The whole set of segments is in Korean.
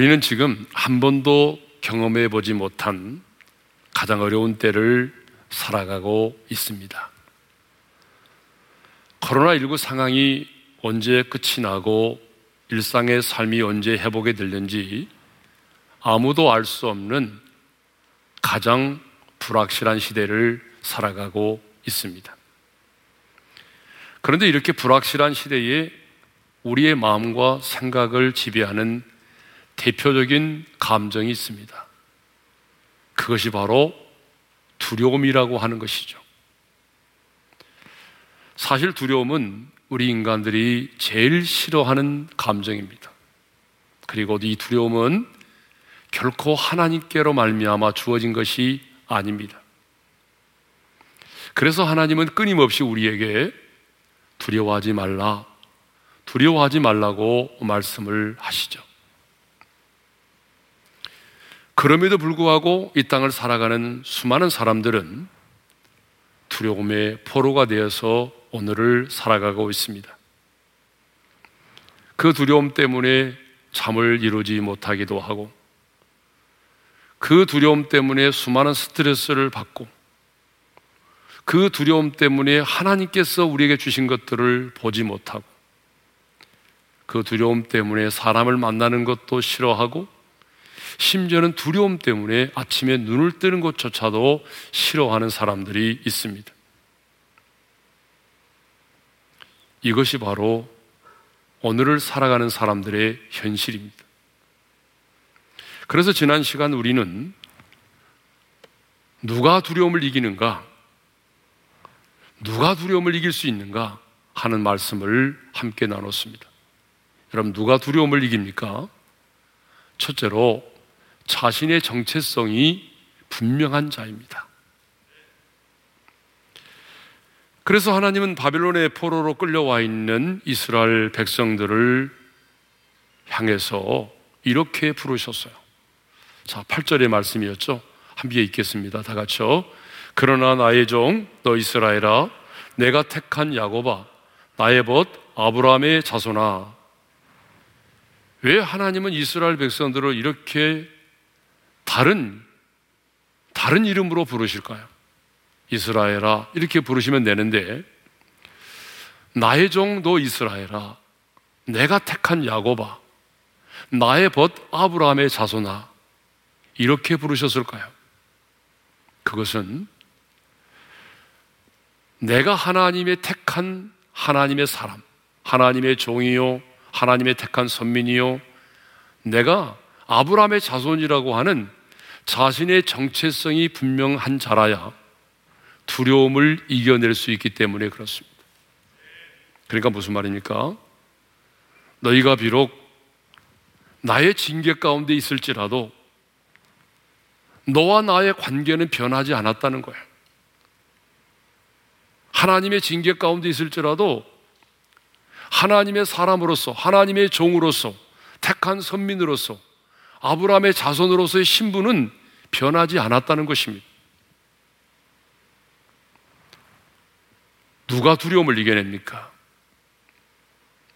우리는 지금 한 번도 경험해 보지 못한 가장 어려운 때를 살아가고 있습니다. 코로나19 상황이 언제 끝이 나고 일상의 삶이 언제 회복이 될는지 아무도 알 수 없는 가장 불확실한 시대를 살아가고 있습니다. 그런데 이렇게 불확실한 시대에 우리의 마음과 생각을 지배하는 대표적인 감정이 있습니다. 그것이 바로 두려움이라고 하는 것이죠. 사실 두려움은 우리 인간들이 제일 싫어하는 감정입니다. 그리고 이 두려움은 결코 하나님께로 말미암아 주어진 것이 아닙니다. 그래서 하나님은 끊임없이 우리에게 두려워하지 말라, 두려워하지 말라고 말씀을 하시죠. 그럼에도 불구하고 이 땅을 살아가는 수많은 사람들은 두려움의 포로가 되어서 오늘을 살아가고 있습니다. 그 두려움 때문에 잠을 이루지 못하기도 하고, 그 두려움 때문에 수많은 스트레스를 받고, 그 두려움 때문에 하나님께서 우리에게 주신 것들을 보지 못하고, 그 두려움 때문에 사람을 만나는 것도 싫어하고, 심지어는 두려움 때문에 아침에 눈을 뜨는 것조차도 싫어하는 사람들이 있습니다. 이것이 바로 오늘을 살아가는 사람들의 현실입니다. 그래서 지난 시간 우리는 누가 두려움을 이기는가? 누가 두려움을 이길 수 있는가? 하는 말씀을 함께 나눴습니다. 여러분, 누가 두려움을 이깁니까? 첫째로 자신의 정체성이 분명한 자입니다. 그래서 하나님은 바벨론의 포로로 끌려와 있는 이스라엘 백성들을 향해서 이렇게 부르셨어요. 자, 8절의 말씀이었죠. 함께 읽겠습니다. 다 같이요. 그러나 나의 종, 너 이스라엘아, 내가 택한 야고바, 나의 벗 아브라함의 자손아. 왜 하나님은 이스라엘 백성들을 이렇게 다른, 다른 이름으로 부르실까요? 이스라엘아. 이렇게 부르시면 되는데, 나의 종 너 이스라엘아. 내가 택한 야고바. 나의 벗 아브라함의 자손아. 이렇게 부르셨을까요? 그것은 내가 하나님의 택한 하나님의 사람, 하나님의 종이요, 하나님의 택한 선민이요, 내가 아브라함의 자손이라고 하는 자신의 정체성이 분명한 자라야 두려움을 이겨낼 수 있기 때문에 그렇습니다. 그러니까 무슨 말입니까? 너희가 비록 나의 징계 가운데 있을지라도 너와 나의 관계는 변하지 않았다는 거예요. 하나님의 징계 가운데 있을지라도 하나님의 사람으로서, 하나님의 종으로서, 택한 선민으로서 아브라함의 자손으로서의 신분은 변하지 않았다는 것입니다. 누가 두려움을 이겨냅니까?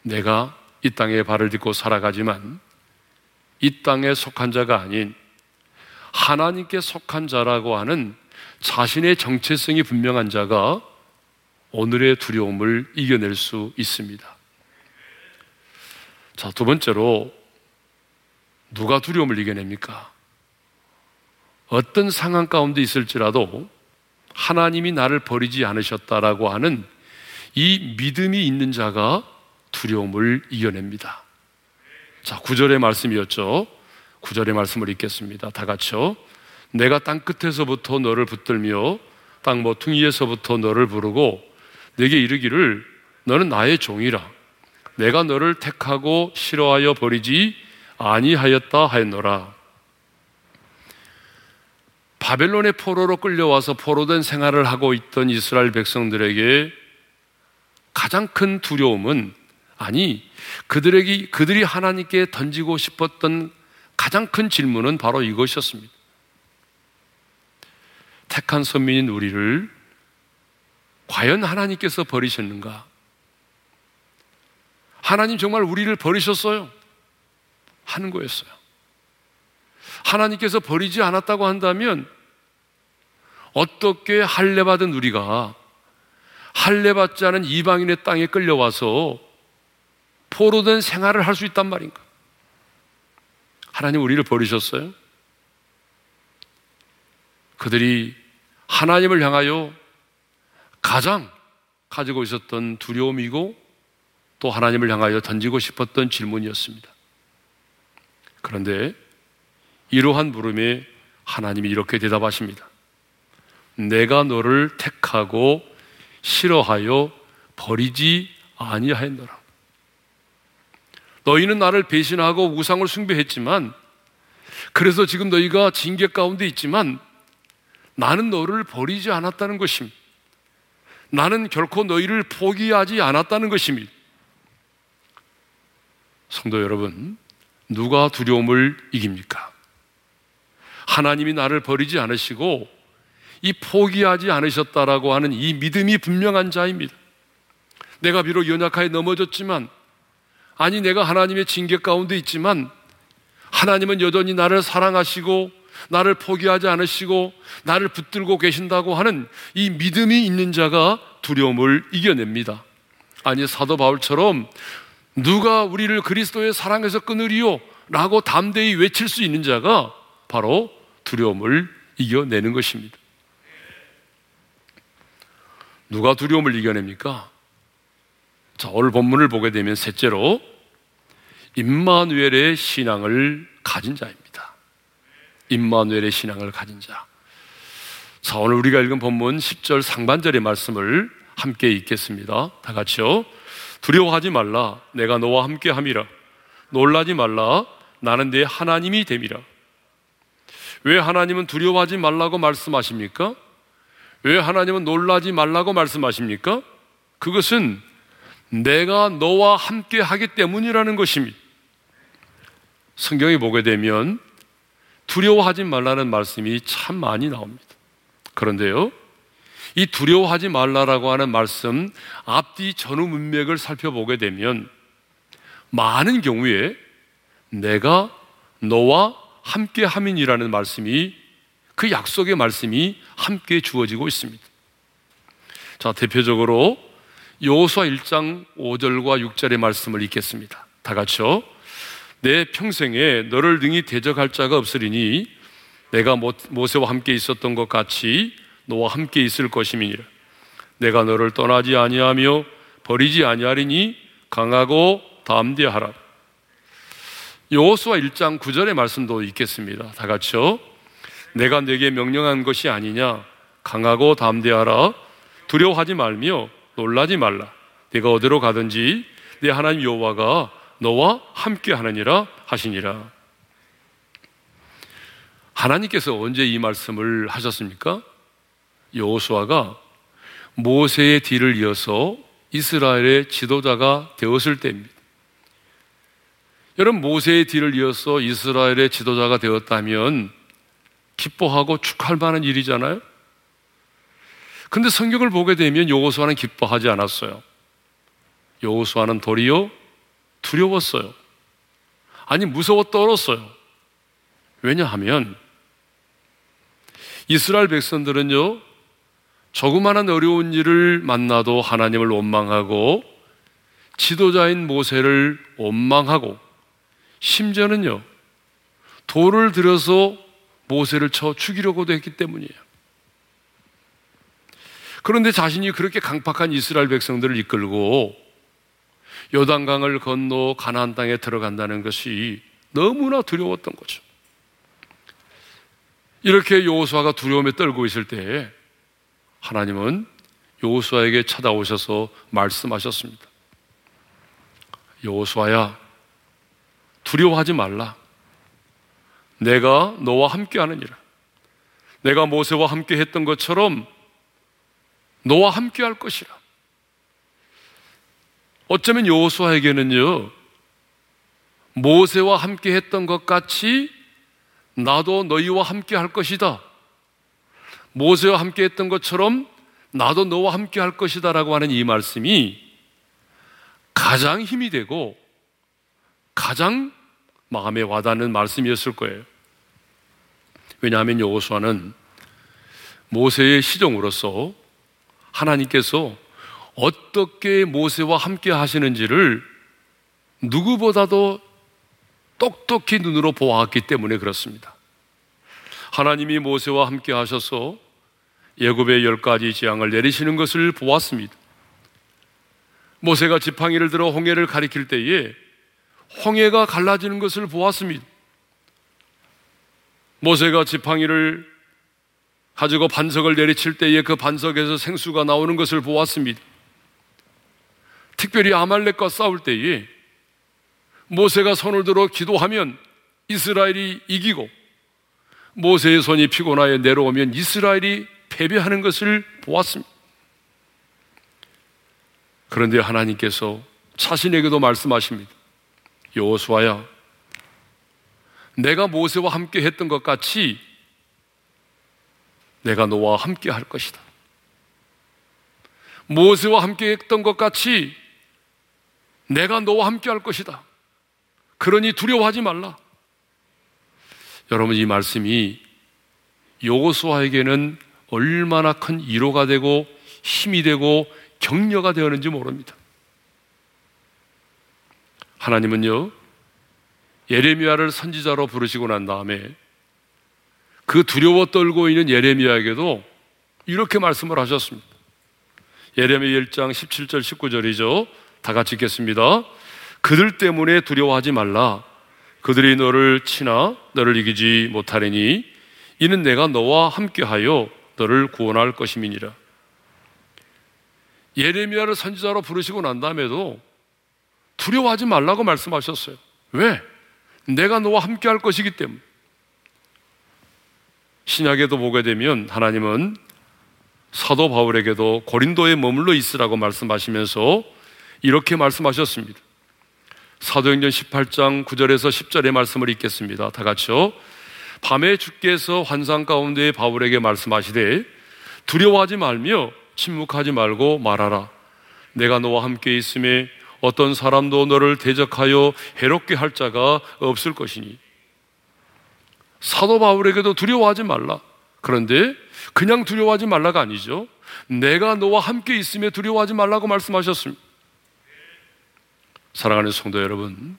내가 이 땅에 발을 딛고 살아가지만 이 땅에 속한 자가 아닌 하나님께 속한 자라고 하는 자신의 정체성이 분명한 자가 오늘의 두려움을 이겨낼 수 있습니다. 자, 두 번째로 누가 두려움을 이겨냅니까? 어떤 상황 가운데 있을지라도 하나님이 나를 버리지 않으셨다라고 하는 이 믿음이 있는 자가 두려움을 이겨냅니다. 자, 구절의 말씀이었죠. 구절의 말씀을 읽겠습니다. 다 같이요. 내가 땅 끝에서부터 너를 붙들며 땅 모퉁이에서부터 너를 부르고 내게 이르기를 너는 나의 종이라. 내가 너를 택하고 싫어하여 버리지 아니하였다 하였노라. 바벨론의 포로로 끌려와서 포로된 생활을 하고 있던 이스라엘 백성들에게 가장 큰 두려움은 아니 그들에게 그들이 하나님께 던지고 싶었던 가장 큰 질문은 바로 이것이었습니다. 택한 선민인 우리를 과연 하나님께서 버리셨는가? 하나님 정말 우리를 버리셨어요? 하는 거였어요. 하나님께서 버리지 않았다고 한다면 어떻게 할례받은 우리가 할례받지 않은 이방인의 땅에 끌려와서 포로된 생활을 할 수 있단 말인가? 하나님 우리를 버리셨어요? 그들이 하나님을 향하여 가장 가지고 있었던 두려움이고 또 하나님을 향하여 던지고 싶었던 질문이었습니다. 그런데 이러한 물음에 하나님이 이렇게 대답하십니다. 내가 너를 택하고 싫어하여 버리지 아니하였노라. 너희는 나를 배신하고 우상을 숭배했지만 그래서 지금 너희가 징계 가운데 있지만 나는 너를 버리지 않았다는 것입니다. 나는 결코 너희를 포기하지 않았다는 것입니다. 성도 여러분, 누가 두려움을 이깁니까? 하나님이 나를 버리지 않으시고 이 포기하지 않으셨다라고 하는 이 믿음이 분명한 자입니다. 내가 비록 연약하게 넘어졌지만 아니 내가 하나님의 징계 가운데 있지만 하나님은 여전히 나를 사랑하시고 나를 포기하지 않으시고 나를 붙들고 계신다고 하는 이 믿음이 있는 자가 두려움을 이겨냅니다. 아니 사도 바울처럼 누가 우리를 그리스도의 사랑에서 끊으리요? 라고 담대히 외칠 수 있는 자가 바로 두려움을 이겨내는 것입니다. 누가 두려움을 이겨냅니까? 자, 오늘 본문을 보게 되면 셋째로 임마누엘의 신앙을 가진 자입니다. 임마누엘의 신앙을 가진 자. 자, 오늘 우리가 읽은 본문 10절 상반절의 말씀을 함께 읽겠습니다. 다 같이요. 두려워하지 말라. 내가 너와 함께 함이라. 놀라지 말라. 나는 내 하나님이 됨이라. 왜 하나님은 두려워하지 말라고 말씀하십니까? 왜 하나님은 놀라지 말라고 말씀하십니까? 그것은 내가 너와 함께 하기 때문이라는 것입니다. 성경에 보게 되면 두려워하지 말라는 말씀이 참 많이 나옵니다. 그런데요, 이 두려워하지 말라라고 하는 말씀 앞뒤 전후 문맥을 살펴보게 되면 많은 경우에 내가 너와 함께 함인이라는 말씀이 그 약속의 말씀이 함께 주어지고 있습니다. 자, 대표적으로 여호수아 1장 5절과 6절의 말씀을 읽겠습니다. 다 같이요. 내 평생에 너를 능히 대적할 자가 없으리니 내가 모세와 함께 있었던 것 같이 너와 함께 있을 것임이니라. 내가 너를 떠나지 아니하며 버리지 아니하리니 강하고 담대하라. 여호수아 1장 9절의 말씀도 읽겠습니다. 다 같이요. 내가 내게 명령한 것이 아니냐 강하고 담대하라 두려워하지 말며 놀라지 말라 내가 어디로 가든지 내 하나님 여호와가 너와 함께 하느니라 하시니라 하나님께서 언제 이 말씀을 하셨습니까? 여호수아가 모세의 뒤를 이어서 이스라엘의 지도자가 되었을 때입니다. 여러분 모세의 뒤를 이어서 이스라엘의 지도자가 되었다면 기뻐하고 축할 만한 일이잖아요. 근데 성경을 보게 되면 여호수아는 기뻐하지 않았어요. 여호수아는 도리어 두려웠어요. 아니 무서워 떨었어요. 왜냐하면 이스라엘 백성들은요 조그마한 어려운 일을 만나도 하나님을 원망하고 지도자인 모세를 원망하고 심지어는요 돌을 들여서 모세를 쳐 죽이려고도 했기 때문이에요. 그런데 자신이 그렇게 강팍한 이스라엘 백성들을 이끌고 요단강을 건너 가나안 땅에 들어간다는 것이 너무나 두려웠던 거죠. 이렇게 여호수아가 두려움에 떨고 있을 때 하나님은 여호수아에게 찾아오셔서 말씀하셨습니다. 여호수아야 두려워하지 말라. 내가 너와 함께 하느니라. 내가 모세와 함께 했던 것처럼 너와 함께 할 것이라. 어쩌면 여호수아에게는요. 모세와 함께 했던 것 같이 나도 너희와 함께 할 것이다. 모세와 함께 했던 것처럼 나도 너와 함께 할 것이다 라고 하는 이 말씀이 가장 힘이 되고 가장 마음에 와닿는 말씀이었을 거예요. 왜냐하면 여호수아는 모세의 시종으로서 하나님께서 어떻게 모세와 함께 하시는지를 누구보다도 똑똑히 눈으로 보았기 때문에 그렇습니다. 하나님이 모세와 함께 하셔서 예굽의 열 가지 재앙을 내리시는 것을 보았습니다. 모세가 지팡이를 들어 홍해를 가리킬 때에 홍해가 갈라지는 것을 보았습니다. 모세가 지팡이를 가지고 반석을 내리칠 때에 그 반석에서 생수가 나오는 것을 보았습니다. 특별히 아말렉과 싸울 때에 모세가 손을 들어 기도하면 이스라엘이 이기고 모세의 손이 피곤하여 내려오면 이스라엘이 패배하는 것을 보았습니다. 그런데 하나님께서 자신에게도 말씀하십니다. 여호수아야, 내가 모세와 함께 했던 것 같이 내가 너와 함께 할 것이다. 모세와 함께 했던 것 같이 내가 너와 함께 할 것이다. 그러니 두려워하지 말라. 여러분 이 말씀이 요고수아에게는 얼마나 큰 위로가 되고 힘이 되고 격려가 되었는지 모릅니다. 하나님은요 예레미야를 선지자로 부르시고 난 다음에 그 두려워 떨고 있는 예레미야에게도 이렇게 말씀을 하셨습니다. 예레미야 1장 17절 19절이죠. 다 같이 읽겠습니다. 그들 때문에 두려워하지 말라. 그들이 너를 치나 너를 이기지 못하리니 이는 내가 너와 함께하여 너를 구원할 것임이니라. 예레미야를 선지자로 부르시고 난 다음에도 두려워하지 말라고 말씀하셨어요. 왜? 내가 너와 함께 할 것이기 때문에. 신약에도 보게 되면 하나님은 사도 바울에게도 고린도에 머물러 있으라고 말씀하시면서 이렇게 말씀하셨습니다. 사도행전 18장 9절에서 10절의 말씀을 읽겠습니다. 다 같이요. 밤에 주께서 환상 가운데 바울에게 말씀하시되 두려워하지 말며 침묵하지 말고 말하라. 내가 너와 함께 있음에 어떤 사람도 너를 대적하여 해롭게 할 자가 없을 것이니. 사도 바울에게도 두려워하지 말라. 그런데 그냥 두려워하지 말라가 아니죠. 내가 너와 함께 있음에 두려워하지 말라고 말씀하셨습니다. 사랑하는 성도 여러분,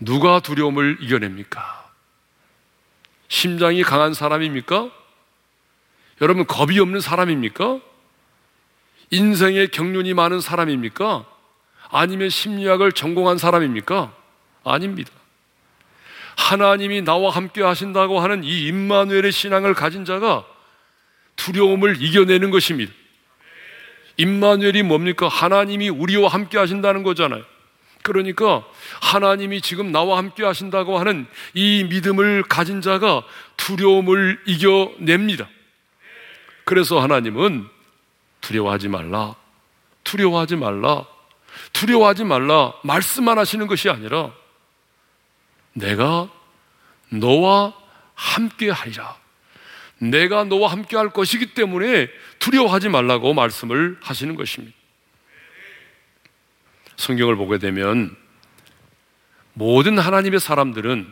누가 두려움을 이겨냅니까? 심장이 강한 사람입니까? 여러분, 겁이 없는 사람입니까? 인생의 경륜이 많은 사람입니까? 아니면 심리학을 전공한 사람입니까? 아닙니다. 하나님이 나와 함께 하신다고 하는 이 임마누엘의 신앙을 가진 자가 두려움을 이겨내는 것입니다. 임마누엘이 뭡니까? 하나님이 우리와 함께 하신다는 거잖아요. 그러니까 하나님이 지금 나와 함께 하신다고 하는 이 믿음을 가진 자가 두려움을 이겨냅니다. 그래서 하나님은 두려워하지 말라. 두려워하지 말라. 두려워하지 말라. 말씀만 하시는 것이 아니라 내가 너와 함께 하리라. 내가 너와 함께 할 것이기 때문에 두려워하지 말라고 말씀을 하시는 것입니다. 성경을 보게 되면 모든 하나님의 사람들은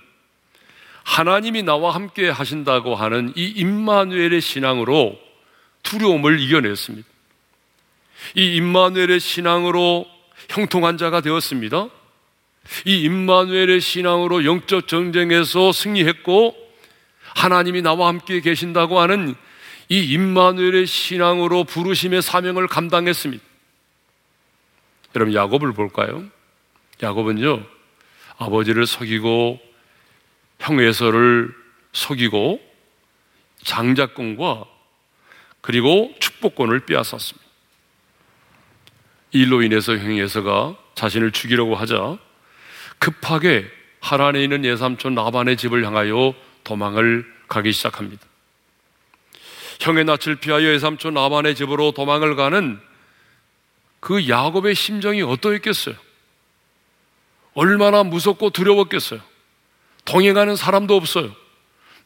하나님이 나와 함께 하신다고 하는 이 임마누엘의 신앙으로 두려움을 이겨냈습니다. 이 임마누엘의 신앙으로 형통한 자가 되었습니다. 이 임마누엘의 신앙으로 영적 전쟁에서 승리했고 하나님이 나와 함께 계신다고 하는 이 임마누엘의 신앙으로 부르심의 사명을 감당했습니다. 여러분 야곱을 볼까요? 야곱은요 아버지를 속이고 형 에서를 속이고 장자권과 그리고 축복권을 빼앗았습니다. 이 일로 인해서 형 에서가 자신을 죽이려고 하자 급하게 하란에 있는 예삼촌 나반의 집을 향하여 도망을 가기 시작합니다. 형의 낯을 피하여 예삼촌 나반의 집으로 도망을 가는 그 야곱의 심정이 어떠했겠어요? 얼마나 무섭고 두려웠겠어요? 동행하는 사람도 없어요.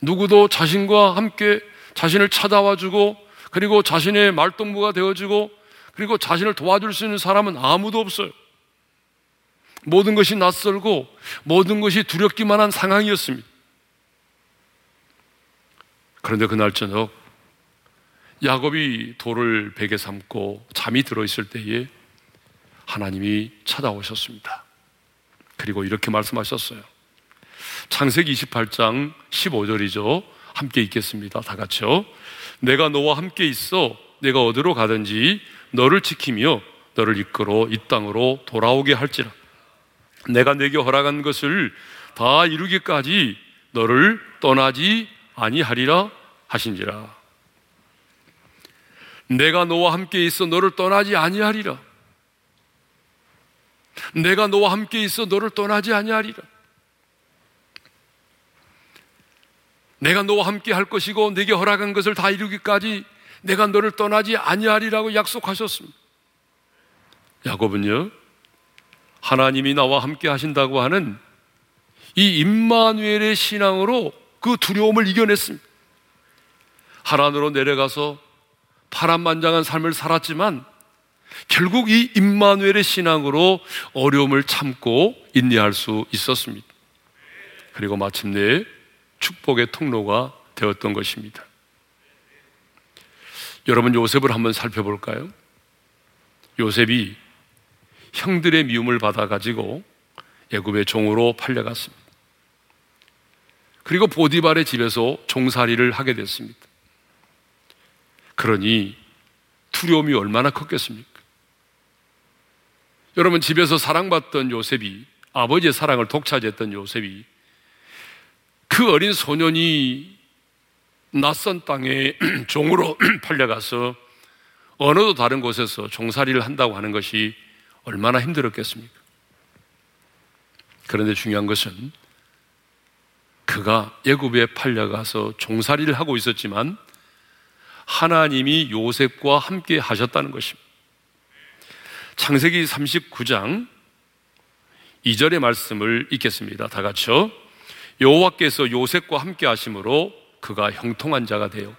누구도 자신과 함께 자신을 찾아와 주고 그리고 자신의 말동무가 되어주고 그리고 자신을 도와줄 수 있는 사람은 아무도 없어요. 모든 것이 낯설고 모든 것이 두렵기만 한 상황이었습니다. 그런데 그날 저녁 야곱이 돌을 베개 삼고 잠이 들어 있을 때에 하나님이 찾아오셨습니다. 그리고 이렇게 말씀하셨어요. 창세기 28장 15절이죠. 함께 읽겠습니다. 다 같이요. 내가 너와 함께 있어 내가 어디로 가든지 너를 지키며 너를 이끌어 이 땅으로 돌아오게 할지라. 내가 내게 허락한 것을 다 이루기까지 너를 떠나지 아니하리라 하신지라. 내가 너와 함께 있어 너를 떠나지 아니하리라. 내가 너와 함께 있어 너를 떠나지 아니하리라. 내가 너와 함께 할 것이고 내게 허락한 것을 다 이루기까지 내가 너를 떠나지 아니하리라고 약속하셨습니다. 야곱은요. 하나님이 나와 함께 하신다고 하는 이 임마누엘의 신앙으로 그 두려움을 이겨냈습니다. 하란으로 내려가서 파란만장한 삶을 살았지만 결국 이 임마누엘의 신앙으로 어려움을 참고 인내할 수 있었습니다. 그리고 마침내 축복의 통로가 되었던 것입니다. 여러분 요셉을 한번 살펴볼까요? 요셉이 형들의 미움을 받아 가지고 애굽의 종으로 팔려갔습니다. 그리고 보디발의 집에서 종살이를 하게 됐습니다. 그러니 두려움이 얼마나 컸겠습니까? 여러분 집에서 사랑받던 요셉이 아버지의 사랑을 독차지했던 요셉이 그 어린 소년이 낯선 땅에 종으로 팔려가서 어느도 다른 곳에서 종살이를 한다고 하는 것이 얼마나 힘들었겠습니까? 그런데 중요한 것은 그가 예굽에 팔려가서 종살이를 하고 있었지만 하나님이 요셉과 함께 하셨다는 것입니다. 창세기 39장 2절의 말씀을 읽겠습니다. 다 같이요. 여호와께서 요셉과 함께 하심으로 그가 형통한 자가 되어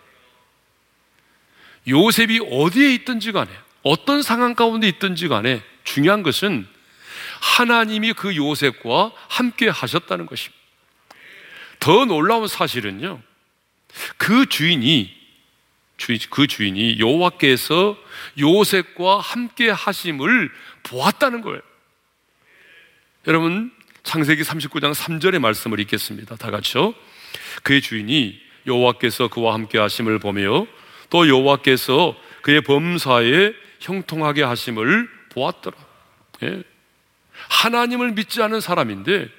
요셉이 어디에 있든지 간에 어떤 상황 가운데 있든지 간에 중요한 것은 하나님이 그 요셉과 함께 하셨다는 것입니다. 더 놀라운 사실은요. 그 주인이 그 주인이 여호와께서 요셉과 함께 하심을 보았다는 거예요. 여러분 창세기 39장 3절의 말씀을 읽겠습니다. 다 같이요. 그의 주인이 여호와께서 그와 함께 하심을 보며 또 여호와께서 그의 범사에 형통하게 하심을 보았더라. 예. 하나님을 믿지 않은 사람인데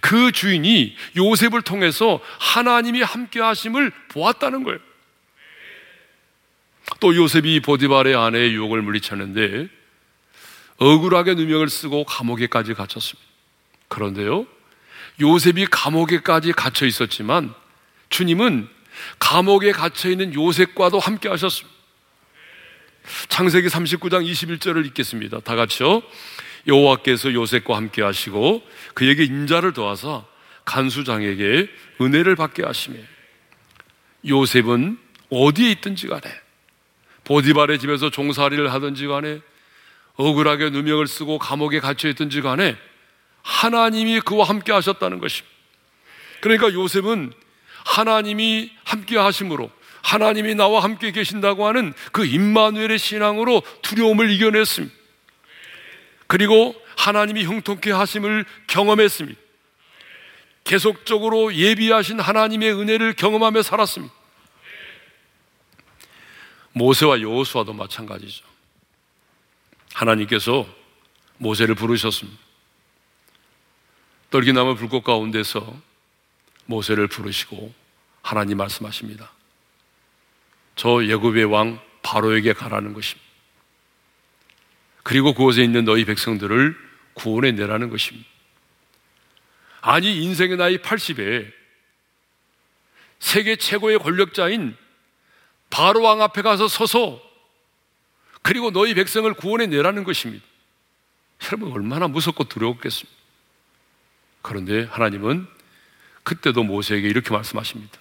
그 주인이 요셉을 통해서 하나님이 함께 하심을 보았다는 거예요. 또 요셉이 보디발의 아내의 유혹을 물리쳤는데 억울하게 누명을 쓰고 감옥에까지 갇혔습니다. 그런데요, 요셉이 감옥에까지 갇혀 있었지만 주님은 감옥에 갇혀 있는 요셉과도 함께 하셨습니다. 창세기 39장 21절을 읽겠습니다. 다 같이요. 여호와께서 요셉과 함께 하시고 그에게 인자를 도와서 간수장에게 은혜를 받게 하시며 요셉은 어디에 있든지 간에 보디발의 집에서 종살이를 하든지 간에 억울하게 누명을 쓰고 감옥에 갇혀 있든지 간에 하나님이 그와 함께 하셨다는 것입니다. 그러니까 요셉은 하나님이 함께 하심으로 하나님이 나와 함께 계신다고 하는 그 임마누엘의 신앙으로 두려움을 이겨냈습니다. 그리고 하나님이 형통케 하심을 경험했습니다. 계속적으로 예비하신 하나님의 은혜를 경험하며 살았습니다. 모세와 여호수아도 마찬가지죠. 하나님께서 모세를 부르셨습니다. 떨기나무 불꽃 가운데서 모세를 부르시고 하나님 말씀하십니다. 저 예굽의 왕 바로에게 가라는 것입니다. 그리고 그곳에 있는 너희 백성들을 구원해 내라는 것입니다. 아니 인생의 나이 80에 세계 최고의 권력자인 바로 왕 앞에 가서 서서 그리고 너희 백성을 구원해 내라는 것입니다. 여러분 얼마나 무섭고 두려웠겠습니까? 그런데 하나님은 그때도 모세에게 이렇게 말씀하십니다.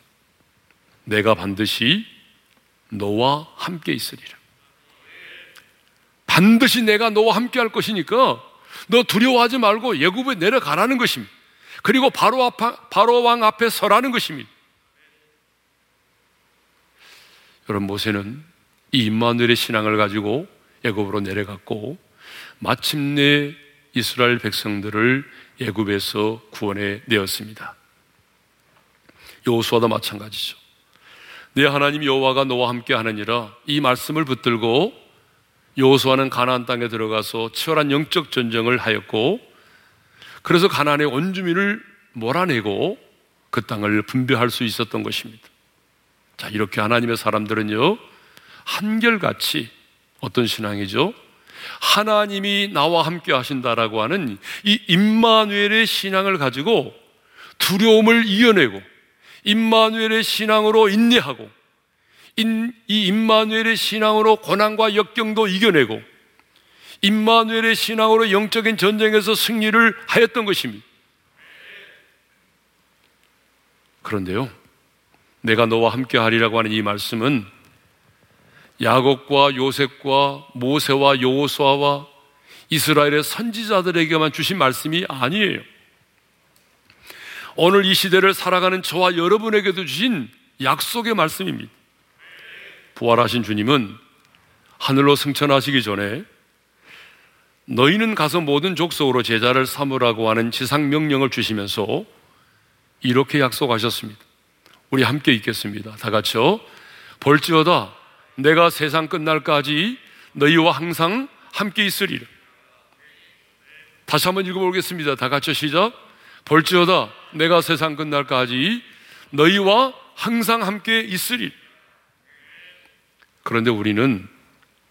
내가 반드시 너와 함께 있으리라. 반드시 내가 너와 함께 할 것이니까 너 두려워하지 말고 예굽에 내려가라는 것입니다. 그리고 바로 앞 바로 왕 앞에 서라는 것입니다. 여러분 모세는 이 임마누엘의 신앙을 가지고 애굽으로 내려갔고 마침내 이스라엘 백성들을 애굽에서 구원해 내었습니다. 여호수아도 마찬가지죠. 내 하나님 여호와가 너와 함께 하느니라 이 말씀을 붙들고 여호수아는 가나안 땅에 들어가서 치열한 영적 전쟁을 하였고 그래서 가나안의 원주민을 몰아내고 그 땅을 분배할 수 있었던 것입니다. 자, 이렇게 하나님의 사람들은요, 한결같이 어떤 신앙이죠? 하나님이 나와 함께 하신다라고 하는 이 임마누엘의 신앙을 가지고 두려움을 이겨내고 임마누엘의 신앙으로 인내하고 이 임마누엘의 신앙으로 고난과 역경도 이겨내고 임마누엘의 신앙으로 영적인 전쟁에서 승리를 하였던 것입니다. 그런데요. 내가 너와 함께 하리라고 하는 이 말씀은 야곱과 요셉과 모세와 여호수아와 이스라엘의 선지자들에게만 주신 말씀이 아니에요. 오늘 이 시대를 살아가는 저와 여러분에게도 주신 약속의 말씀입니다. 부활하신 주님은 하늘로 승천하시기 전에 너희는 가서 모든 족속으로 제자를 삼으라고 하는 지상 명령을 주시면서 이렇게 약속하셨습니다. 우리 함께 읽겠습니다. 다 같이요. 볼지어다 내가 세상 끝날까지 너희와 항상 함께 있으리라. 다시 한번 읽어보겠습니다. 다 같이 시작. 볼지어다 내가 세상 끝날까지 너희와 항상 함께 있으리. 그런데 우리는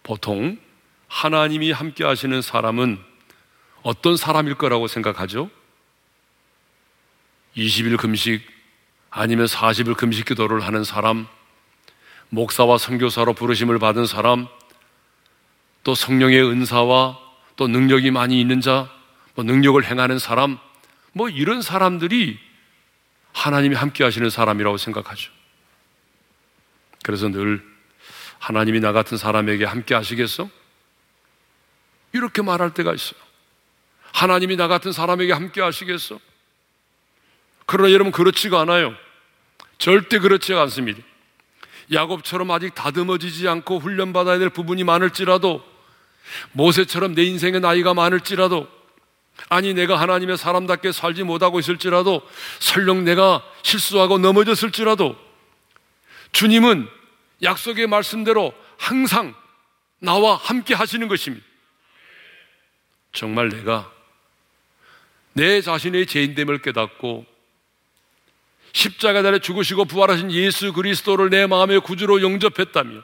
보통 하나님이 함께 하시는 사람은 어떤 사람일 거라고 생각하죠? 20일 금식 아니면 40일 금식 기도를 하는 사람, 목사와 선교사로 부르심을 받은 사람, 또 성령의 은사와 또 능력이 많이 있는 자, 뭐 능력을 행하는 사람, 뭐 이런 사람들이 하나님이 함께 하시는 사람이라고 생각하죠. 그래서 늘 하나님이 나 같은 사람에게 함께 하시겠어? 이렇게 말할 때가 있어요. 하나님이 나 같은 사람에게 함께 하시겠어? 그러나 여러분 그렇지가 않아요. 절대 그렇지 않습니다. 야곱처럼 아직 다듬어지지 않고 훈련받아야 될 부분이 많을지라도 모세처럼 내 인생의 나이가 많을지라도 아니 내가 하나님의 사람답게 살지 못하고 있을지라도 설령 내가 실수하고 넘어졌을지라도 주님은 약속의 말씀대로 항상 나와 함께 하시는 것입니다. 정말 내가 내 자신의 죄인됨을 깨닫고 십자가 달에 죽으시고 부활하신 예수 그리스도를 내 마음의 구주로 영접했다면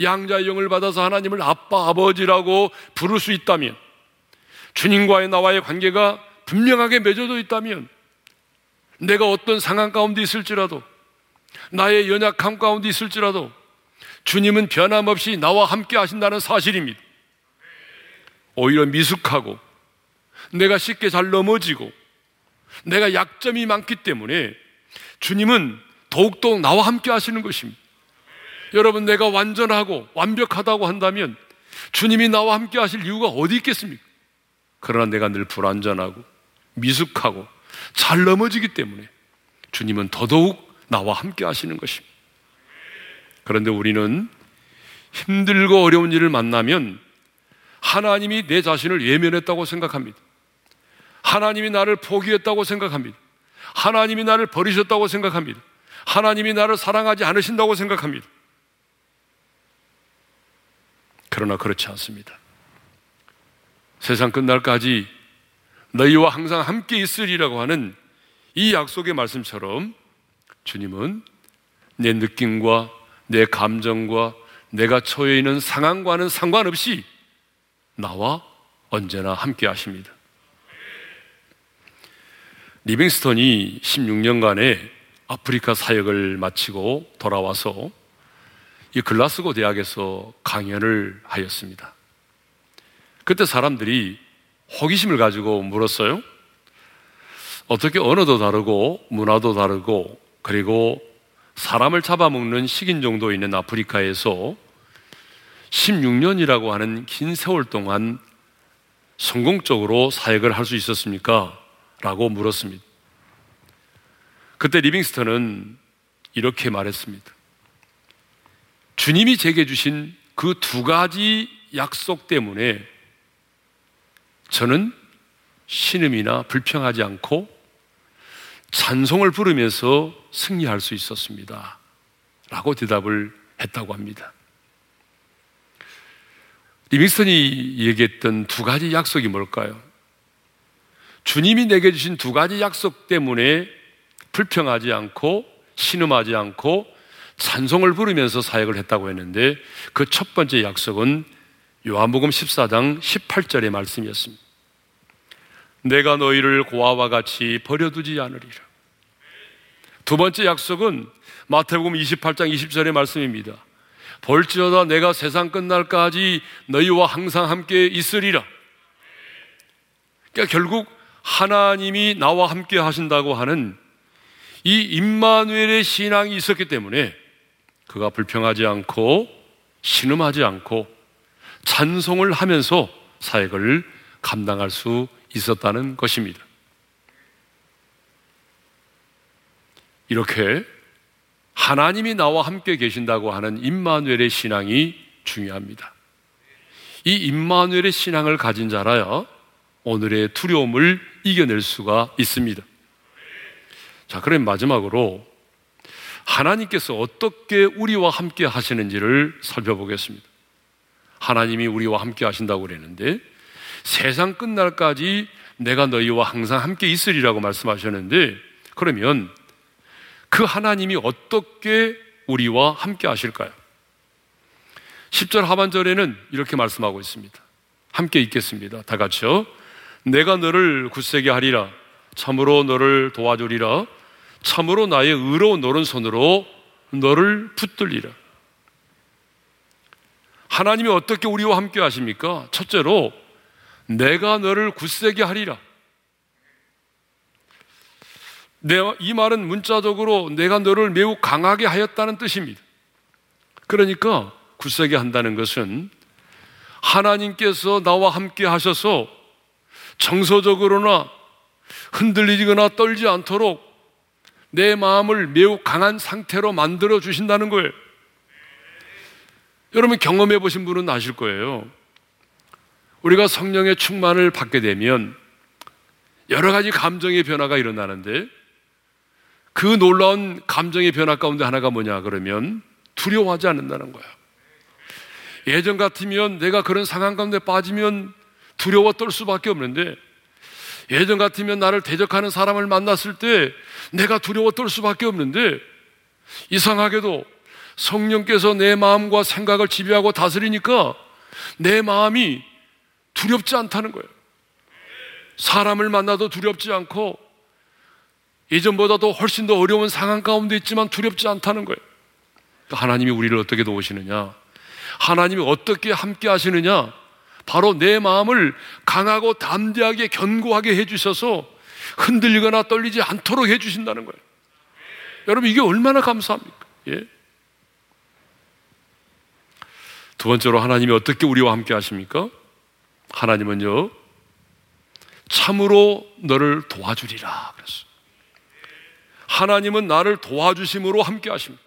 양자의 영을 받아서 하나님을 아빠 아버지라고 부를 수 있다면 주님과의 나와의 관계가 분명하게 맺어져 있다면 내가 어떤 상황 가운데 있을지라도 나의 연약함 가운데 있을지라도 주님은 변함없이 나와 함께 하신다는 사실입니다. 오히려 미숙하고 내가 쉽게 잘 넘어지고 내가 약점이 많기 때문에 주님은 더욱더 나와 함께 하시는 것입니다. 여러분, 내가 완전하고 완벽하다고 한다면 주님이 나와 함께 하실 이유가 어디 있겠습니까? 그러나 내가 늘 불완전하고 미숙하고 잘 넘어지기 때문에 주님은 더더욱 나와 함께 하시는 것입니다. 그런데 우리는 힘들고 어려운 일을 만나면 하나님이 내 자신을 외면했다고 생각합니다. 하나님이 나를 포기했다고 생각합니다. 하나님이 나를 버리셨다고 생각합니다. 하나님이 나를 사랑하지 않으신다고 생각합니다. 그러나 그렇지 않습니다. 세상 끝날까지 너희와 항상 함께 있으리라고 하는 이 약속의 말씀처럼 주님은 내 느낌과 내 감정과 내가 처해 있는 상황과는 상관없이 나와 언제나 함께 하십니다. 리빙스턴이 16년간의 아프리카 사역을 마치고 돌아와서 이 글라스고 대학에서 강연을 하였습니다. 그때 사람들이 호기심을 가지고 물었어요. 어떻게 언어도 다르고 문화도 다르고 그리고 사람을 잡아먹는 식인종도 있는 아프리카에서 16년이라고 하는 긴 세월 동안 성공적으로 사역을 할 수 있었습니까? 라고 물었습니다. 그때 리빙스턴은 이렇게 말했습니다. 주님이 제게 주신 그 두 가지 약속 때문에 저는 신음이나 불평하지 않고 찬송을 부르면서 승리할 수 있었습니다. 라고 대답을 했다고 합니다. 리빙스턴이 얘기했던 두 가지 약속이 뭘까요? 주님이 내게 주신 두 가지 약속 때문에 불평하지 않고 신음하지 않고 찬송을 부르면서 사역을 했다고 했는데 그 첫 번째 약속은 요한복음 14장 18절의 말씀이었습니다. 내가 너희를 고아와 같이 버려두지 않으리라. 두 번째 약속은 마태복음 28장 20절의 말씀입니다. 볼지어다 내가 세상 끝날까지 너희와 항상 함께 있으리라. 그러니까 결국 하나님이 나와 함께 하신다고 하는 이 임마누엘의 신앙이 있었기 때문에 그가 불평하지 않고 신음하지 않고 찬송을 하면서 사역을 감당할 수 있었다는 것입니다. 이렇게 하나님이 나와 함께 계신다고 하는 임마누엘의 신앙이 중요합니다. 이 임마누엘의 신앙을 가진 자라야 오늘의 두려움을 이겨낼 수가 있습니다. 자, 그럼 마지막으로 하나님께서 어떻게 우리와 함께 하시는지를 살펴보겠습니다. 하나님이 우리와 함께 하신다고 그랬는데 세상 끝날까지 내가 너희와 항상 함께 있으리라고 말씀하셨는데 그러면 그 하나님이 어떻게 우리와 함께 하실까요? 10절 하반절에는 이렇게 말씀하고 있습니다. 함께 있겠습니다. 다 같이요. 내가 너를 굳세게 하리라. 참으로 너를 도와주리라. 참으로 나의 의로운 오른손으로 너를 붙들리라. 하나님이 어떻게 우리와 함께 하십니까? 첫째로, 내가 너를 굳세게 하리라. 이 말은 문자적으로 내가 너를 매우 강하게 하였다는 뜻입니다. 그러니까 굳세게 한다는 것은 하나님께서 나와 함께 하셔서 정서적으로나 흔들리거나 떨지 않도록 내 마음을 매우 강한 상태로 만들어 주신다는 거예요. 여러분 경험해 보신 분은 아실 거예요. 우리가 성령의 충만을 받게 되면 여러 가지 감정의 변화가 일어나는데 그 놀라운 감정의 변화 가운데 하나가 뭐냐 그러면 두려워하지 않는다는 거야. 예전 같으면 내가 그런 상황 가운데 빠지면 두려워 떨 수밖에 없는데 예전 같으면 나를 대적하는 사람을 만났을 때 내가 두려워 떨 수밖에 없는데 이상하게도 성령께서 내 마음과 생각을 지배하고 다스리니까 내 마음이 두렵지 않다는 거예요. 사람을 만나도 두렵지 않고 예전보다도 훨씬 더 어려운 상황 가운데 있지만 두렵지 않다는 거예요. 그러니까 하나님이 우리를 어떻게 도우시느냐? 하나님이 어떻게 함께 하시느냐? 바로 내 마음을 강하고 담대하게 견고하게 해주셔서 흔들리거나 떨리지 않도록 해주신다는 거예요. 여러분, 이게 얼마나 감사합니까? 예? 두 번째로 하나님이 어떻게 우리와 함께 하십니까? 하나님은요, 참으로 너를 도와주리라. 그랬어. 하나님은 나를 도와주심으로 함께 하십니다.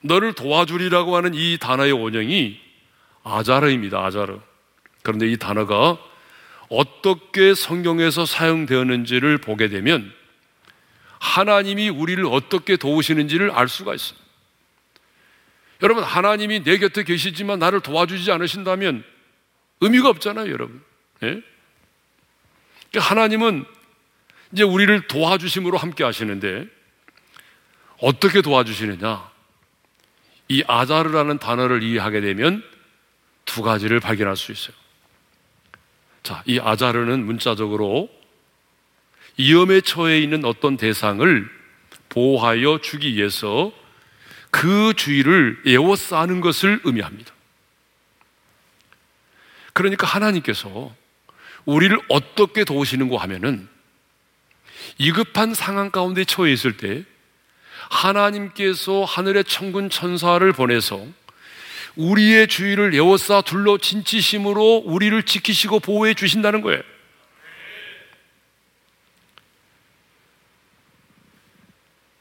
너를 도와주리라고 하는 이 단어의 원형이 아자르입니다. 아자르. 그런데 이 단어가 어떻게 성경에서 사용되었는지를 보게 되면 하나님이 우리를 어떻게 도우시는지를 알 수가 있어요. 여러분, 하나님이 내 곁에 계시지만 나를 도와주지 않으신다면 의미가 없잖아요, 여러분. 예? 그러니까 하나님은 이제 우리를 도와주심으로 함께 하시는데 어떻게 도와주시느냐? 이 아자르라는 단어를 이해하게 되면 두 가지를 발견할 수 있어요. 자, 이 아자르는 문자적으로 위험에 처해 있는 어떤 대상을 보호하여 주기 위해서 그 주위를 에워싸는 것을 의미합니다. 그러니까 하나님께서 우리를 어떻게 도우시는가 하면은 이급한 상황 가운데 처해 있을 때 하나님께서 하늘의 천군 천사를 보내서 우리의 주위를 에워싸 둘러 진치심으로 우리를 지키시고 보호해 주신다는 거예요.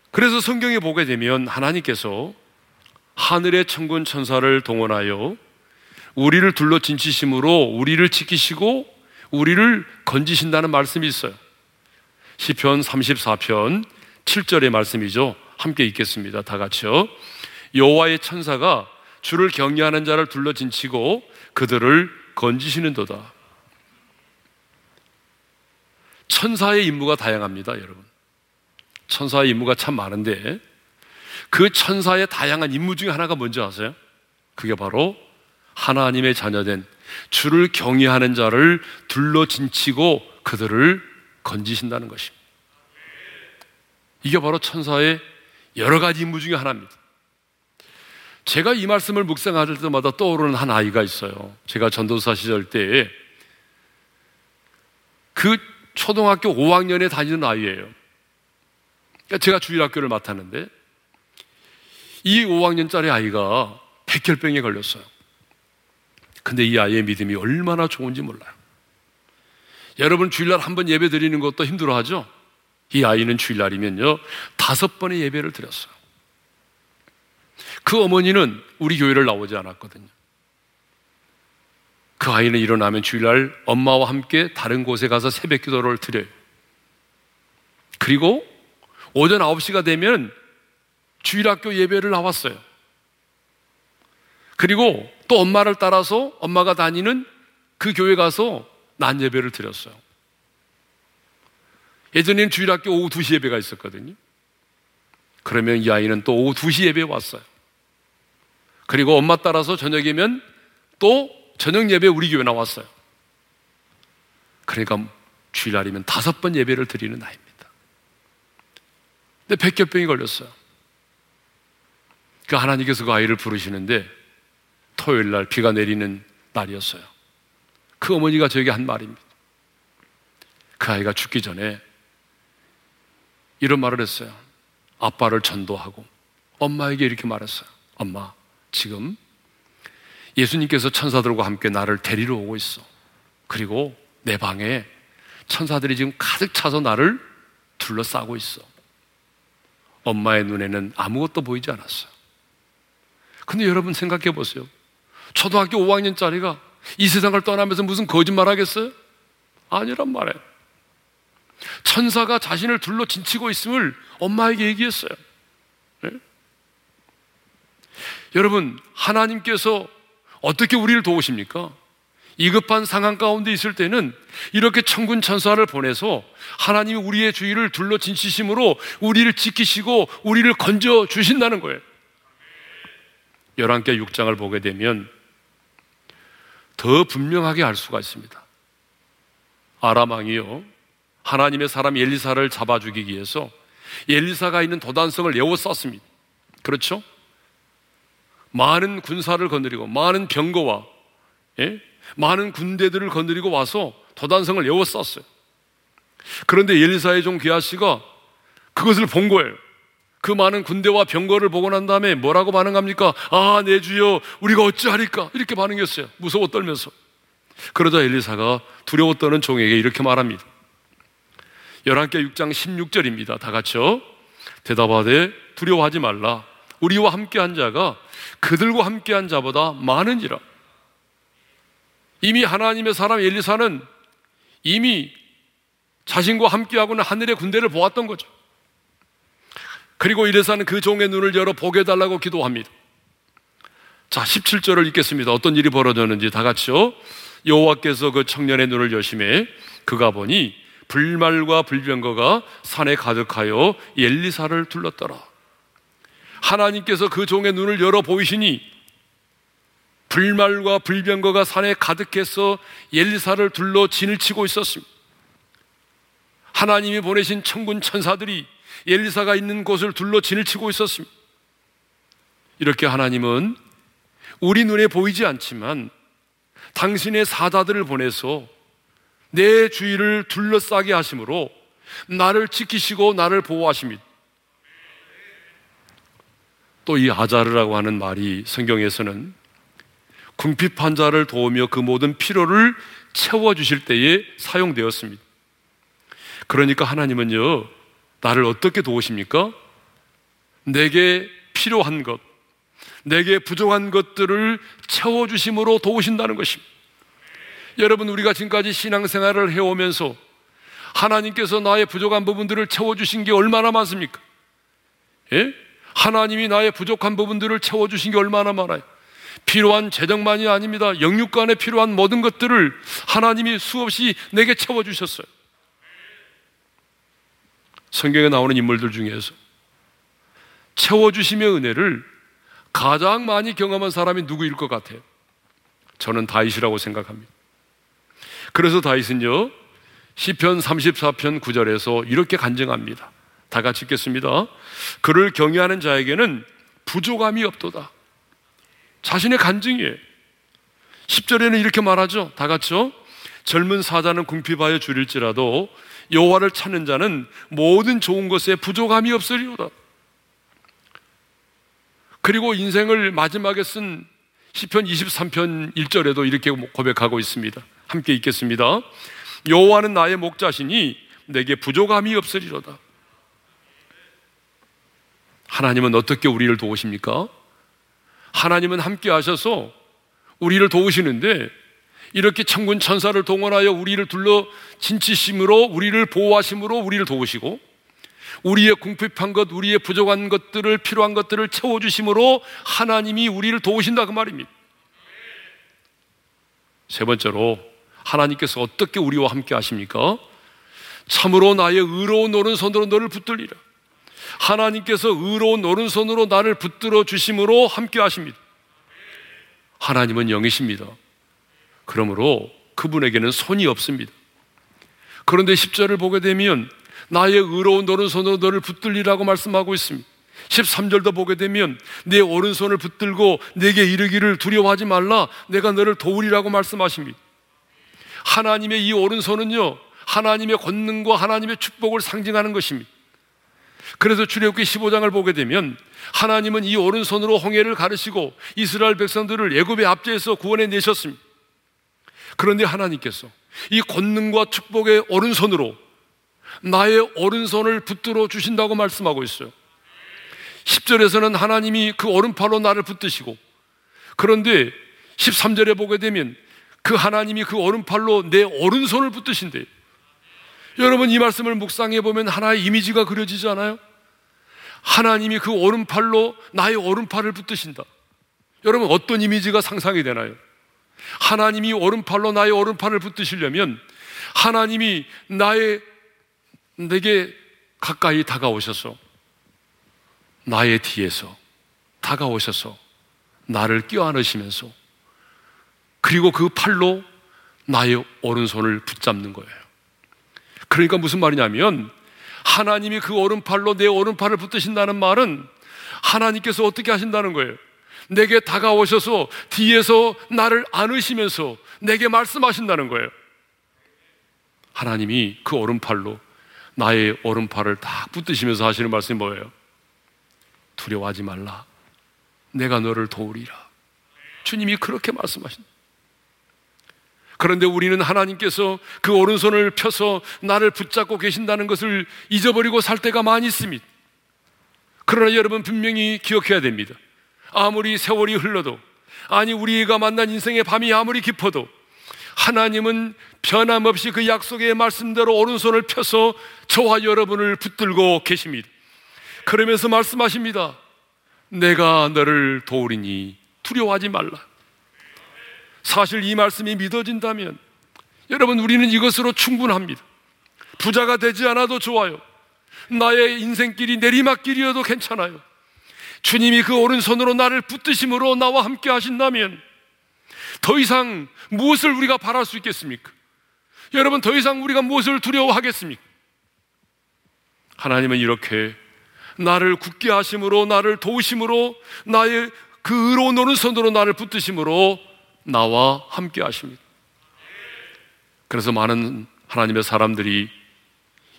그래서 성경에 보게 되면 하나님께서 하늘의 천군 천사를 동원하여 우리를 둘러 진치심으로 우리를 지키시고 우리를 건지신다는 말씀이 있어요. 시편 34편 7절의 말씀이죠. 함께 읽겠습니다. 다 같이요. 여호와의 천사가 주를 경외하는 자를 둘러 진치고 그들을 건지시는도다. 천사의 임무가 다양합니다, 여러분. 천사의 임무가 참 많은데 그 천사의 다양한 임무 중에 하나가 뭔지 아세요? 그게 바로 하나님의 자녀된 주를 경외하는 자를 둘러 진치고 그들을 건지신다는 것입니다. 이게 바로 천사의 여러 가지 임무 중에 하나입니다. 제가 이 말씀을 묵상할 때마다 떠오르는 한 아이가 있어요. 제가 전도사 시절 때에 그 초등학교 5학년에 다니는 아이예요. 그러니까 제가 주일학교를 맡았는데 이 5학년짜리 아이가 백혈병에 걸렸어요. 근데 이 아이의 믿음이 얼마나 좋은지 몰라요. 여러분 주일날 한 번 예배 드리는 것도 힘들어 하죠? 이 아이는 주일날이면요, 다섯 번의 예배를 드렸어요. 그 어머니는 우리 교회를 나오지 않았거든요. 그 아이는 일어나면 주일날 엄마와 함께 다른 곳에 가서 새벽 기도를 드려요. 그리고 오전 9시가 되면 주일학교 예배를 나왔어요. 그리고 또 엄마를 따라서 엄마가 다니는 그 교회 가서 난 예배를 드렸어요. 예전에는 주일학교 오후 2시 예배가 있었거든요. 그러면 이 아이는 또 오후 2시 예배에 왔어요. 그리고 엄마 따라서 저녁이면 또 저녁 예배 우리 교회 나왔어요. 그러니까 주일날이면 다섯 번 예배를 드리는 아이입니다. 근데 백혈병이 걸렸어요. 그 하나님께서 그 아이를 부르시는데 토요일 날 비가 내리는 날이었어요. 그 어머니가 저에게 한 말입니다. 그 아이가 죽기 전에 이런 말을 했어요. 아빠를 전도하고 엄마에게 이렇게 말했어요. 엄마, 지금 예수님께서 천사들과 함께 나를 데리러 오고 있어. 그리고 내 방에 천사들이 지금 가득 차서 나를 둘러싸고 있어. 엄마의 눈에는 아무것도 보이지 않았어요. 근데 여러분 생각해 보세요. 초등학교 5학년짜리가 이 세상을 떠나면서 무슨 거짓말 하겠어요? 아니란 말이에요. 천사가 자신을 둘러 진치고 있음을 엄마에게 얘기했어요. 네? 여러분, 하나님께서 어떻게 우리를 도우십니까? 이급한 상황 가운데 있을 때는 이렇게 천군 천사를 보내서 하나님이 우리의 주위를 둘러 진치심으로 우리를 지키시고 우리를 건져 주신다는 거예요. 열왕기 6장을 보게 되면 더 분명하게 알 수가 있습니다. 아람 왕이요. 하나님의 사람 엘리사를 잡아 죽이기 위해서 엘리사가 있는 도단성을 에워쌌습니다. 그렇죠? 많은 군사를 건드리고 많은 병거와 예? 많은 군대들을 건드리고 와서 도단성을 에워쌌어요. 그런데 엘리사의 종 게하시가 그것을 본 거예요. 그 많은 군대와 병거를 보고 난 다음에 뭐라고 반응합니까? 아, 내 주여, 우리가 어찌하리까? 이렇게 반응했어요. 무서워 떨면서. 그러자 엘리사가 두려워 떠는 종에게 이렇게 말합니다. 11개 6장 16절입니다. 다 같이요. 대답하되 두려워하지 말라. 우리와 함께한 자가 그들과 함께한 자보다 많으니라. 이미 하나님의 사람 엘리사는 이미 자신과 함께하고는 하늘의 군대를 보았던 거죠. 그리고 이래서는 그 종의 눈을 열어 보게 달라고 기도합니다. 자, 17절을 읽겠습니다. 어떤 일이 벌어졌는지 다 같이요. 여호와께서 그 청년의 눈을 여심해 그가 보니 불말과 불병거가 산에 가득하여 엘리사를 둘렀더라. 하나님께서 그 종의 눈을 열어 보이시니 불말과 불병거가 산에 가득해서 엘리사를 둘러 진을 치고 있었습니다. 하나님이 보내신 천군 천사들이 엘리사가 있는 곳을 둘러 진을 치고 있었습니다. 이렇게 하나님은 우리 눈에 보이지 않지만 당신의 사자들을 보내서 내 주위를 둘러싸게 하심으로 나를 지키시고 나를 보호하십니다. 또 이 아자르라고 하는 말이 성경에서는 궁핍한 자를 도우며 그 모든 필요를 채워주실 때에 사용되었습니다. 그러니까 하나님은요, 나를 어떻게 도우십니까? 내게 필요한 것, 내게 부족한 것들을 채워주심으로 도우신다는 것입니다. 여러분, 우리가 지금까지 신앙생활을 해오면서 하나님께서 나의 부족한 부분들을 채워주신 게 얼마나 많습니까? 예? 하나님이 나의 부족한 부분들을 채워주신 게 얼마나 많아요. 필요한 재정만이 아닙니다. 영육간에 필요한 모든 것들을 하나님이 수없이 내게 채워주셨어요. 성경에 나오는 인물들 중에서 채워주심의 은혜를 가장 많이 경험한 사람이 누구일 것 같아요? 저는 다윗이라고 생각합니다. 그래서 다윗은요, 시편 34편 9절에서 이렇게 간증합니다. 다 같이 읽겠습니다. 그를 경외하는 자에게는 부족함이 없도다. 자신의 간증이에요. 10절에는 이렇게 말하죠. 다 같이요. 젊은 사자는 궁핍하여 줄일지라도 여호와를 찾는 자는 모든 좋은 것에 부족함이 없으리로다. 그리고 인생을 마지막에 쓴 시편 23편 1절에도 이렇게 고백하고 있습니다. 함께 읽겠습니다. 여호와는 나의 목자시니 내게 부족함이 없으리로다. 하나님은 어떻게 우리를 도우십니까? 하나님은 함께 하셔서 우리를 도우시는데 이렇게 천군 천사를 동원하여 우리를 둘러 진치심으로 우리를 보호하심으로 우리를 도우시고 우리의 궁핍한 것, 우리의 부족한 것들을 필요한 것들을 채워 주심으로 하나님이 우리를 도우신다 그 말입니다. 세 번째로 하나님께서 어떻게 우리와 함께 하십니까? 참으로 나의 의로운 오른손으로 너를 붙들리라. 하나님께서 의로운 오른손으로 나를 붙들어 주심으로 함께 하십니다. 하나님은 영이십니다. 그러므로 그분에게는 손이 없습니다. 그런데 10절을 보게 되면 나의 의로운 오른손으로 너를 붙들리라고 말씀하고 있습니다. 13절도 보게 되면 내 오른손을 붙들고 내게 이르기를 두려워하지 말라 내가 너를 도우리라고 말씀하십니다. 하나님의 이 오른손은요 하나님의 권능과 하나님의 축복을 상징하는 것입니다. 그래서 출애굽기 15장을 보게 되면 하나님은 이 오른손으로 홍해를 가르시고 이스라엘 백성들을 애굽의 압제에서 구원해 내셨습니다. 그런데 하나님께서 이 권능과 축복의 오른손으로 나의 오른손을 붙들어 주신다고 말씀하고 있어요. 10절에서는 하나님이 그 오른팔로 나를 붙드시고 그런데 13절에 보게 되면 그 하나님이 그 오른팔로 내 오른손을 붙드신대요. 여러분 이 말씀을 묵상해 보면 하나의 이미지가 그려지지 않아요? 하나님이 그 오른팔로 나의 오른팔을 붙드신다. 여러분 어떤 이미지가 상상이 되나요? 하나님이 오른팔로 나의 오른팔을 붙드시려면 하나님이 나의 내게 가까이 다가오셔서 나의 뒤에서 다가오셔서 나를 껴안으시면서 그리고 그 팔로 나의 오른손을 붙잡는 거예요. 그러니까 무슨 말이냐면 하나님이 그 오른팔로 내 오른팔을 붙드신다는 말은 하나님께서 어떻게 하신다는 거예요. 내게 다가오셔서 뒤에서 나를 안으시면서 내게 말씀하신다는 거예요. 하나님이 그 오른팔로 나의 오른팔을 딱 붙드시면서 하시는 말씀이 뭐예요? 두려워하지 말라. 내가 너를 도우리라. 주님이 그렇게 말씀하신다. 그런데 우리는 하나님께서 그 오른손을 펴서 나를 붙잡고 계신다는 것을 잊어버리고 살 때가 많이 있습니다. 그러나 여러분 분명히 기억해야 됩니다. 아무리 세월이 흘러도, 아니, 우리가 만난 인생의 밤이 아무리 깊어도, 하나님은 변함없이 그 약속의 말씀대로 오른손을 펴서 저와 여러분을 붙들고 계십니다. 그러면서 말씀하십니다. 내가 너를 도우리니 두려워하지 말라. 사실 이 말씀이 믿어진다면 여러분 우리는 이것으로 충분합니다. 부자가 되지 않아도 좋아요. 나의 인생길이 내리막길이어도 괜찮아요. 주님이 그 오른손으로 나를 붙드심으로 나와 함께 하신다면 더 이상 무엇을 우리가 바랄 수 있겠습니까? 여러분 더 이상 우리가 무엇을 두려워하겠습니까? 하나님은 이렇게 나를 굳게 하심으로 나를 도우심으로 나의 그 의로운 오른손으로 나를 붙드심으로 나와 함께 하십니다. 그래서 많은 하나님의 사람들이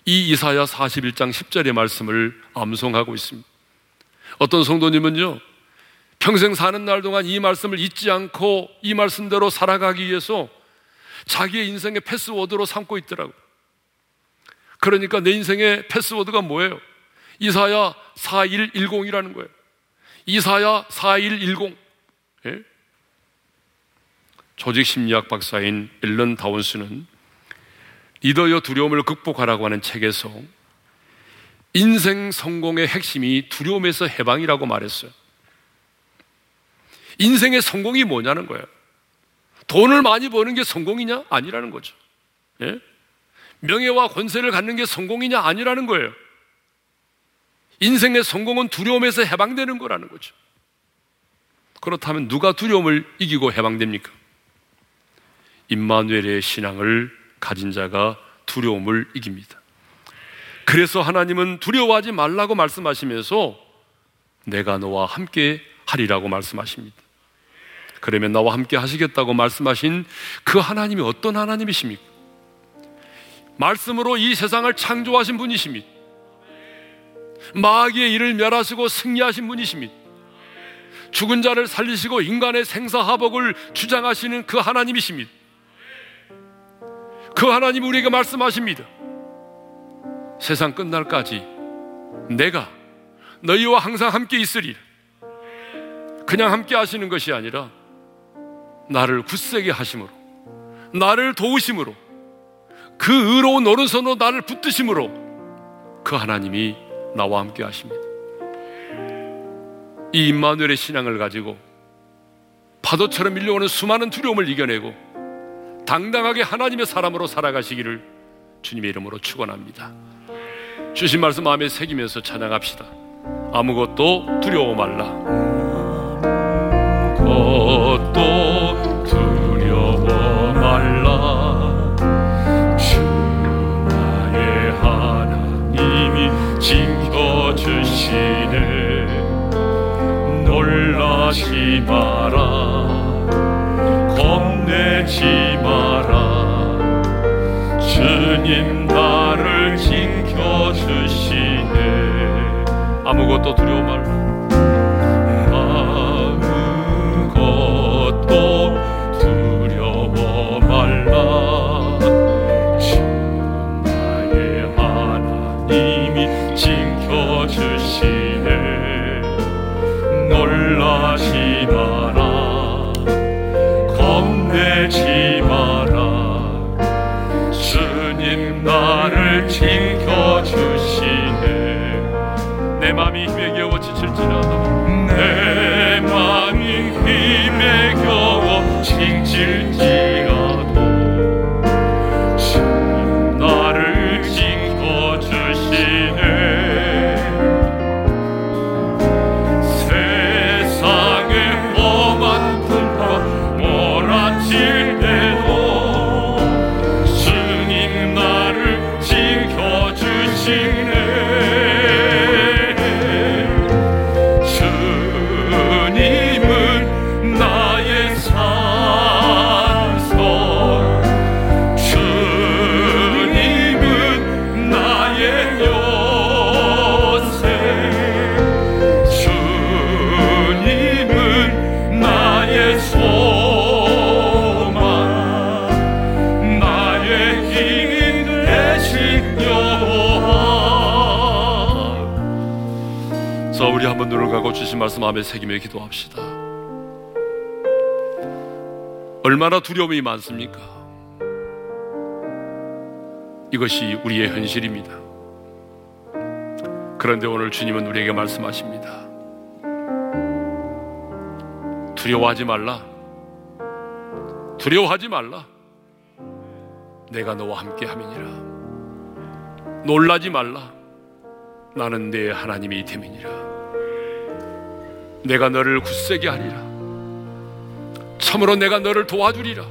이 이사야 41장 10절의 말씀을 암송하고 있습니다. 어떤 성도님은요, 평생 사는 날 동안 이 말씀을 잊지 않고 이 말씀대로 살아가기 위해서 자기의 인생의 패스워드로 삼고 있더라고요. 그러니까 내 인생의 패스워드가 뭐예요? 이사야 4110이라는 거예요. 이사야 4110 예? 조직 심리학 박사인 앨런 다운스는 리더여 두려움을 극복하라고 하는 책에서 인생 성공의 핵심이 두려움에서 해방이라고 말했어요. 인생의 성공이 뭐냐는 거예요. 돈을 많이 버는 게 성공이냐? 아니라는 거죠. 예? 명예와 권세를 갖는 게 성공이냐? 아니라는 거예요. 인생의 성공은 두려움에서 해방되는 거라는 거죠. 그렇다면 누가 두려움을 이기고 해방됩니까? 임마누엘의 신앙을 가진 자가 두려움을 이깁니다. 그래서 하나님은 두려워하지 말라고 말씀하시면서 내가 너와 함께 하리라고 말씀하십니다. 그러면 나와 함께 하시겠다고 말씀하신 그 하나님이 어떤 하나님이십니까? 말씀으로 이 세상을 창조하신 분이십니다. 마귀의 일을 멸하시고 승리하신 분이십니다. 죽은 자를 살리시고 인간의 생사화복을 주장하시는 그 하나님이십니다. 그 하나님 우리에게 말씀하십니다. 세상 끝날까지 내가 너희와 항상 함께 있으리라. 그냥 함께 하시는 것이 아니라 나를 굳세게 하심으로 나를 도우심으로 그 의로운 오른손으로 나를 붙드심으로 그 하나님이 나와 함께 하십니다. 이 임마누엘의 신앙을 가지고 파도처럼 밀려오는 수많은 두려움을 이겨내고 당당하게 하나님의 사람으로 살아가시기를 주님의 이름으로 축원합니다. 주신 말씀 마음에 새기면서 찬양합시다. 아무것도 두려워 말라. 아무것도 두려워 말라. 주 나의 하나님이 지켜주시네. 놀라지 마라. 마 눈을 감고 주신 말씀 마음에 새기며 기도합시다. 얼마나 두려움이 많습니까? 이것이 우리의 현실입니다. 그런데 오늘 주님은 우리에게 말씀하십니다. 두려워하지 말라. 두려워하지 말라. 내가 너와 함께 함이니라. 놀라지 말라. 나는 내 하나님이 됨이니라 내가 너를 굳세게 하리라. 참으로 내가 너를 도와주리라.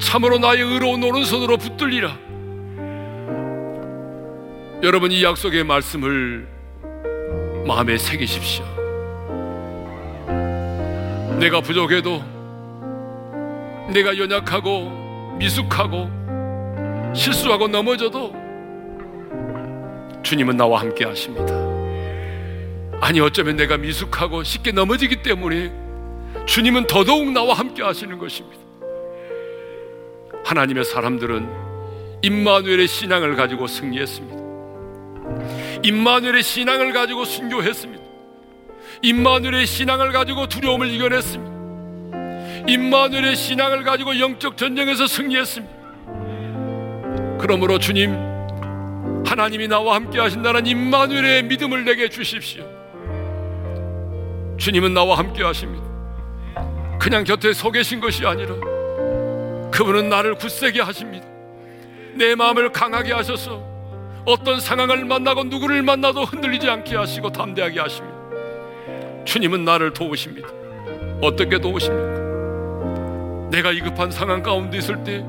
참으로 나의 의로운 오른손으로 붙들리라. 여러분 이 약속의 말씀을 마음에 새기십시오. 내가 부족해도 내가 연약하고 미숙하고 실수하고 넘어져도 주님은 나와 함께 하십니다. 아니 어쩌면 내가 미숙하고 쉽게 넘어지기 때문에 주님은 더더욱 나와 함께 하시는 것입니다. 하나님의 사람들은 임마누엘의 신앙을 가지고 승리했습니다. 임마누엘의 신앙을 가지고 순교했습니다. 임마누엘의 신앙을 가지고 두려움을 이겨냈습니다. 임마누엘의 신앙을 가지고 영적 전쟁에서 승리했습니다. 그러므로 주님 하나님이 나와 함께 하신다는 임마누엘의 믿음을 내게 주십시오. 주님은 나와 함께 하십니다. 그냥 곁에 서 계신 것이 아니라 그분은 나를 굳세게 하십니다. 내 마음을 강하게 하셔서 어떤 상황을 만나고 누구를 만나도 흔들리지 않게 하시고 담대하게 하십니다. 주님은 나를 도우십니다. 어떻게 도우십니까? 내가 위급한 상황 가운데 있을 때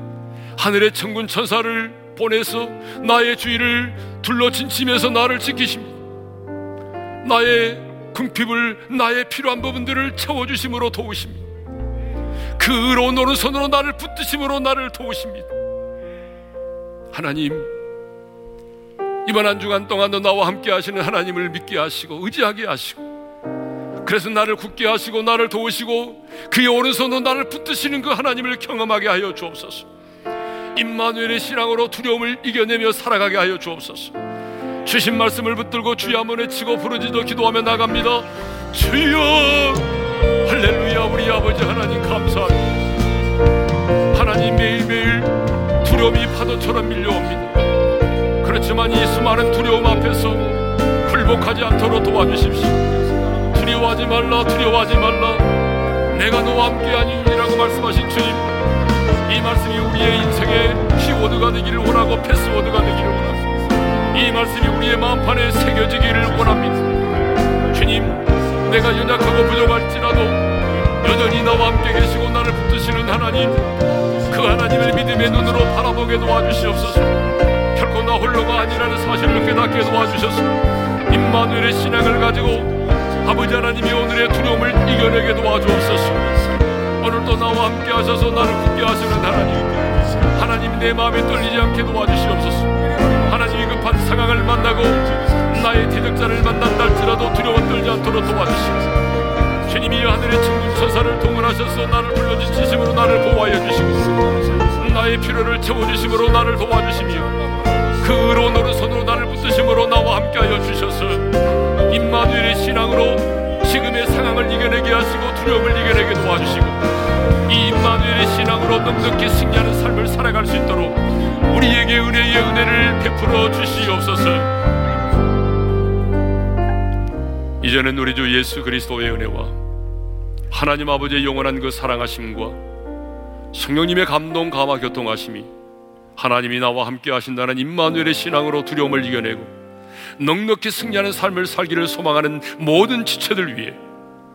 하늘의 천군 천사를 보내서 나의 주위를 둘러친침해서 나를 지키십니다. 나의 궁핍을 나의 필요한 부분들을 채워주심으로 도우십니다. 그 의로운 오른손으로 나를 붙드심으로 나를 도우십니다. 하나님, 이번 한 주간 동안도 나와 함께 하시는 하나님을 믿게 하시고 의지하게 하시고 그래서 나를 굳게 하시고 나를 도우시고 그의 오른손으로 나를 붙드시는 그 하나님을 경험하게 하여 주옵소서. 임마누엘의 신앙으로 두려움을 이겨내며 살아가게 하여 주옵소서. 주신 말씀을 붙들고 주여 한번 외치고 부르짖어 기도하며 나갑니다. 주여 할렐루야 우리 아버지 하나님 감사합니다. 하나님 매일매일 두려움이 파도처럼 밀려옵니다. 그렇지만 이 수많은 두려움 앞에서 굴복하지 않도록 도와주십시오. 두려워하지 말라 두려워하지 말라 내가 너와 함께하니라고 말씀하신 주님 이 말씀이 우리의 인생의 키워드가 되기를 원하고 패스워드가 되기를 원합니다 이 말씀이 우리의 마음판에 새겨지기를 원합니다. 주님 내가 연약하고 부족할지라도 여전히 나와 함께 계시고 나를 붙드시는 하나님 그 하나님을 믿음의 눈으로 바라보게 도와주시옵소서. 결코 나 홀로가 아니라는 사실을 깨닫게 도와주셔서 임마누엘의 신앙을 가지고 아버지 하나님이 오늘의 두려움을 이겨내게 도와주옵소서. 오늘도 나와 함께 하셔서 나를 굳게 하시는 하나님 하나님 내 마음에 떨리지 않게 도와주시옵소서 급한 상황을 만나고 나의 대적자를 만난다 할지라도 두려워 떨지 않도록 도와주시옵소서. 주님이 하늘의 천군 천사를 동원하셔서 나를 불러주시심으로 나를 보호하여 주시고 나의 필요를 채워주심으로 나를 도와주시며 그 의로운 오른손으로 나를 붙드심으로 나와 함께하여 주셔서 임마누엘의 신앙으로 지금의 상황을 이겨내게 하시고 두려움을 이겨내게 도와주시고 이 임마누엘의 신앙으로 넉넉히 승리하는 삶을 살아갈 수 있도록 우리에게 은혜의 은혜를 베풀어 주시옵소서. 이제는 우리 주 예수 그리스도의 은혜와 하나님 아버지의 영원한 그 사랑하심과 성령님의 감동 감화 교통하심이 하나님이 나와 함께 하신다는 임마누엘의 신앙으로 두려움을 이겨내고 넉넉히 승리하는 삶을 살기를 소망하는 모든 지체들 위해